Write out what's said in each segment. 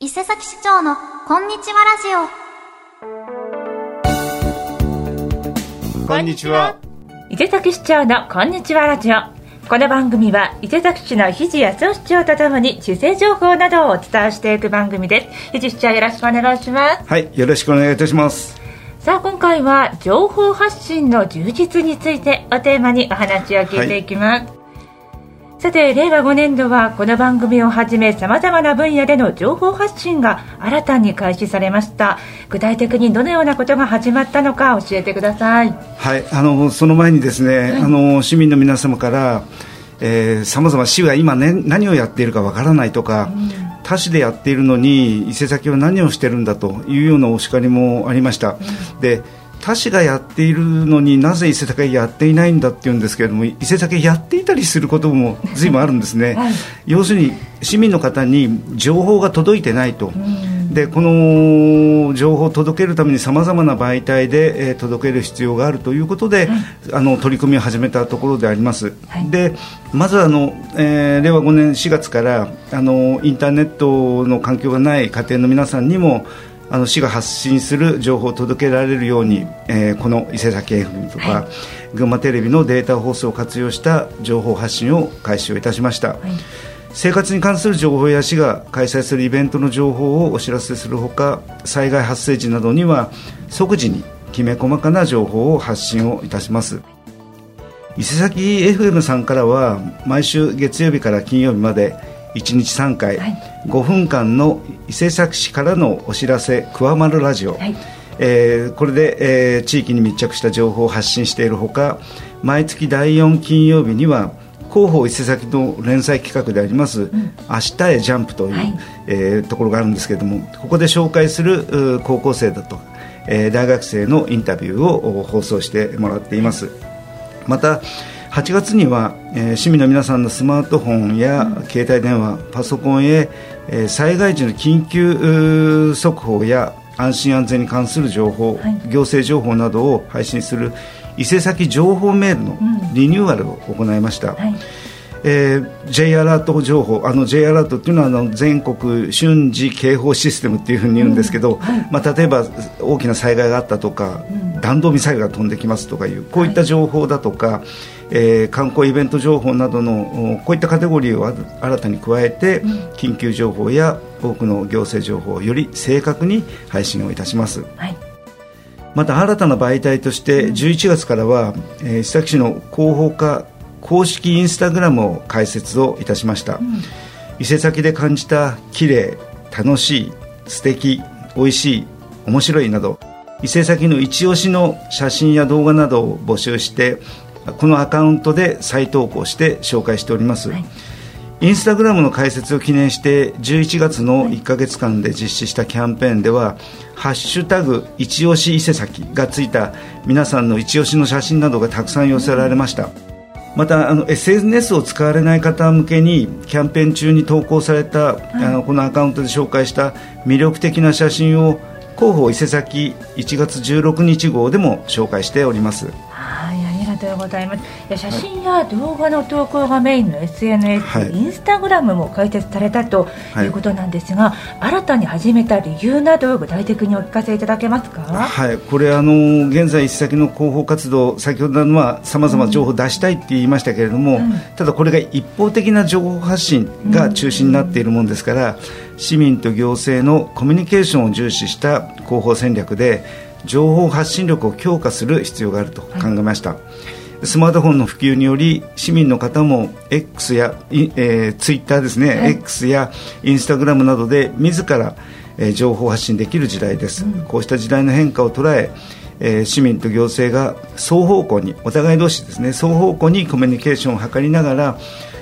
伊勢崎市長のこんにちはラジオ。こんにちは。伊勢崎市長のこんにちはラジオ。この番組は伊勢崎市の肘康夫市長とともに市政情報などをお伝えしていく番組です。肘市長よろしくお願いします。はいよろしくお願いいたします。さあ今回は情報発信の充実についておテーマにお話を聞いていきます、はいさて令和5年度はこの番組をはじめさまざまな分野での情報発信が新たに開始されました。具体的にどのようなことが始まったのか教えてください。はいあのその前にですね、はい、あの市民の皆様からさまざま市が今、ね、何をやっているかわからないとか、うん、他市でやっているのに伊勢崎は何をしてるんだというようなお叱りもありました、うん、で他市がやっているのになぜ伊勢崎やっていないんだっていうんですけれども伊勢崎やっていたりすることも随分あるんですね、はい、要するに市民の方に情報が届いてないと。でこの情報を届けるためにさまざまな媒体で、えー、届ける必要があるということで、はい、あの取り組みを始めたところであります、はい、でまずあの、えー、令和5年4月からあのインターネットの環境がない家庭の皆さんにもあの市が発信する情報を届けられるように、えー、この伊勢崎 FM とか、はい、群馬テレビのデータ放送を活用した情報発信を開始をいたしました、はい、生活に関する情報や市が開催するイベントの情報をお知らせするほか災害発生時などには即時にきめ細かな情報を発信をいたします。伊勢崎 FM さんからは毎週月曜日から金曜日まで1日3回、はい、5分間の伊勢崎市からのお知らせ「くわまるラジオ」はい、えー、これで、えー、地域に密着した情報を発信しているほか毎月第4金曜日には広報伊勢崎の連載企画であります「うん、明日へジャンプ」という、はい、えー、ところがあるんですけれどもここで紹介する高校生だと、えー、大学生のインタビューを放送してもらっています。また8月には、えー、市民の皆さんのスマートフォンや携帯電話、パソコンへ、えー、災害時の緊急速報や安心安全に関する情報、はい、行政情報などを配信する伊勢崎情報メールのリニューアルを行いました。うんはい。えー、J アラート情報あの J アラートっていうのはあの全国瞬時警報システムっていうふうに言うんですけど、うん。はい、まあ、例えば大きな災害があったとか、うん、弾道ミサイルが飛んできますとかいうこういった情報だとか、はい、えー、観光イベント情報などのこういったカテゴリーを新たに加えて、うん、緊急情報や多くの行政情報をより正確に配信をいたします。はい。また新たな媒体として11月からは、えー、伊崎市の広報課公式インスタグラムを開設をいたしました、うん、伊勢崎で感じた綺麗楽しい素敵美味しい面白いなど伊勢崎の一押しの写真や動画などを募集してこのアカウントで再投稿して紹介しております、はい、インスタグラムの開設を記念して11月の1か月間で実施したキャンペーンでは「ハッシュタグ一押し伊勢崎」がついた皆さんの一押しの写真などがたくさん寄せられました、うんまたあの SNS を使われない方向けにキャンペーン中に投稿された、はい、あのこのアカウントで紹介した魅力的な写真を広報伊勢崎1月16日号でも紹介しております。とうございます。写真や動画の投稿がメインの SNS、はい、インスタグラムも開設されたということなんですが、はい、新たに始めた理由など具体的にお聞かせいただけますか？はい。これあの現在先の広報活動先ほどのはさまざま情報を出したいって言いましたけれども、うん、ただこれが一方的な情報発信が中心になっているものですから、うん、市民と行政のコミュニケーションを重視した広報戦略で情報発信力を強化する必要があると考えました、はい、スマートフォンの普及により市民の方も X や、えー、ツイッターですね、はい、X やインスタグラムなどで自ら、えー、情報発信できる時代です、うん、こうした時代の変化を捉ええー、市民と行政が双方向にお互い同士ですね双方向にコミュニケーションを図りながら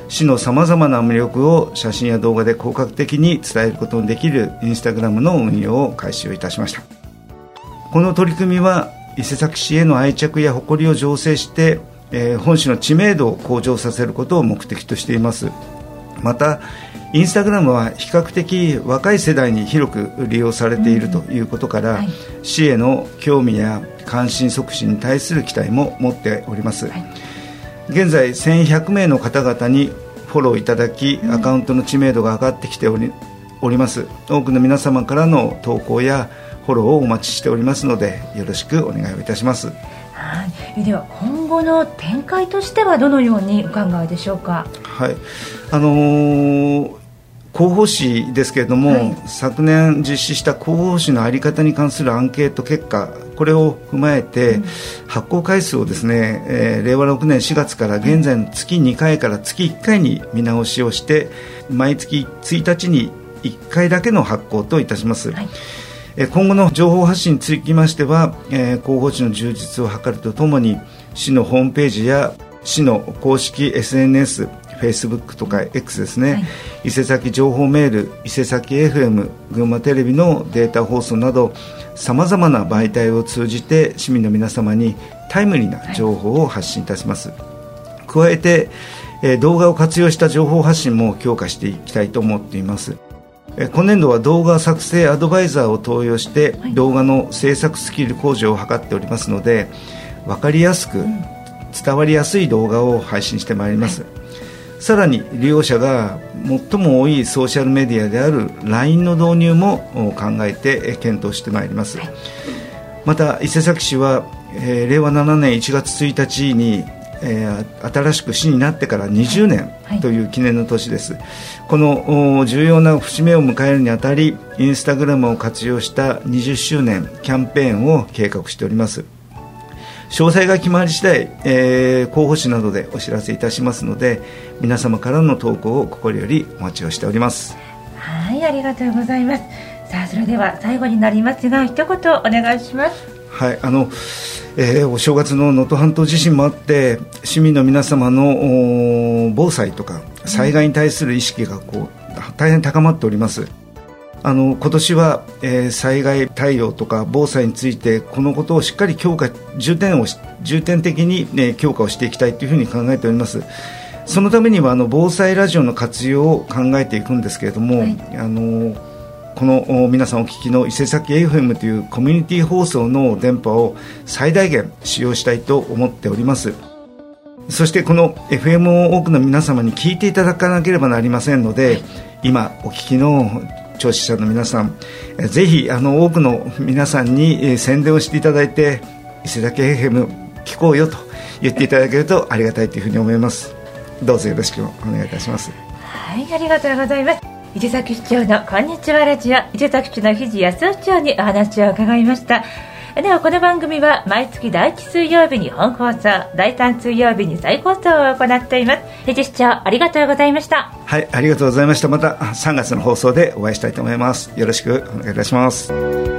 市のさまざまな魅力を写真や動画で効果的に伝えることのできるインスタグラムの運用を開始をいたしました。この取り組みは伊勢崎市への愛着や誇りを醸成して、えー、本市の知名度を向上させることを目的としています。またインスタグラムは比較的若い世代に広く利用されているということから、うんはい、市への興味や関心促進に対する期待も持っております、はい、現在1100名の方々にフォローいただき、うん、アカウントの知名度が上がってきておりおります。多くの皆様からの投稿やフォローをお待ちしておりますのでよろしくお願いをいたします。はい。では今後の展開としてはどのようにお考えでしょうか？はい。あのー広報誌ですけれども、はい、昨年実施した広報誌の在り方に関するアンケート結果これを踏まえて、うん、発行回数をですね、えー、令和6年4月から現在の月2回から月1回に見直しをして毎月1日に1回だけの発行といたします、はい、今後の情報発信につきましては、えー、広報誌の充実を図るとともに市のホームページや市の公式 SNS フェイスブックとか X ですね、はい、伊勢崎情報メール伊勢崎 FM 群馬テレビのデータ放送などさまざまな媒体を通じて市民の皆様にタイムリーな情報を発信いたします、はい、加えて、えー、動画を活用した情報発信も強化していきたいと思っています。今年度は動画作成アドバイザーを登用して動画の制作スキル向上を図っておりますので分かりやすく伝わりやすい動画を配信してまいります、はいさらに利用者が最も多いソーシャルメディアである LINE の導入も考えて検討してまいります、はい、また伊勢崎市は、えー、令和7年1月1日に、えー、新しく市になってから20年という記念の年です、はい、この重要な節目を迎えるにあたりインスタグラムを活用した20周年キャンペーンを計画しております詳細が決まり次第、えー、候補誌などでお知らせいたしますので皆様からの投稿を心よりお待ちをしております。はいありがとうございます。さあそれでは最後になりますが一言お願いします。はいあのえー、お正月の能登半島地震もあって市民の皆様の防災とか災害に対する意識がこう大変高まっておりますあの今年は、えー、災害対応とか防災についてこのことをしっかり強化重点を重点的に、ね、強化をしていきたいというふうに考えております。そのためにはあの防災ラジオの活用を考えていくんですけれども、はい、あのこの皆さんお聞きの伊勢崎 FM というコミュニティ放送の電波を最大限使用したいと思っております。そしてこの FM を多くの皆様に聞いていただかなければなりませんので、今お聞きの聴取者の皆さんぜひあの多くの皆さんに宣伝をしていただいて伊勢崎 FM 聞こうよと言っていただけるとありがたいというふうに思います。どうぞよろしくお願いいたします。はいありがとうございます。伊勢崎市長のこんにちはラジオ伊勢崎市の肘康夫長にお話を伺いました。ではこの番組は毎月第1水曜日に本放送第3水曜日に再放送を行っています。藤市長ありがとうございました。はいありがとうございました。また3月の放送でお会いしたいと思います。よろしくお願いいたします。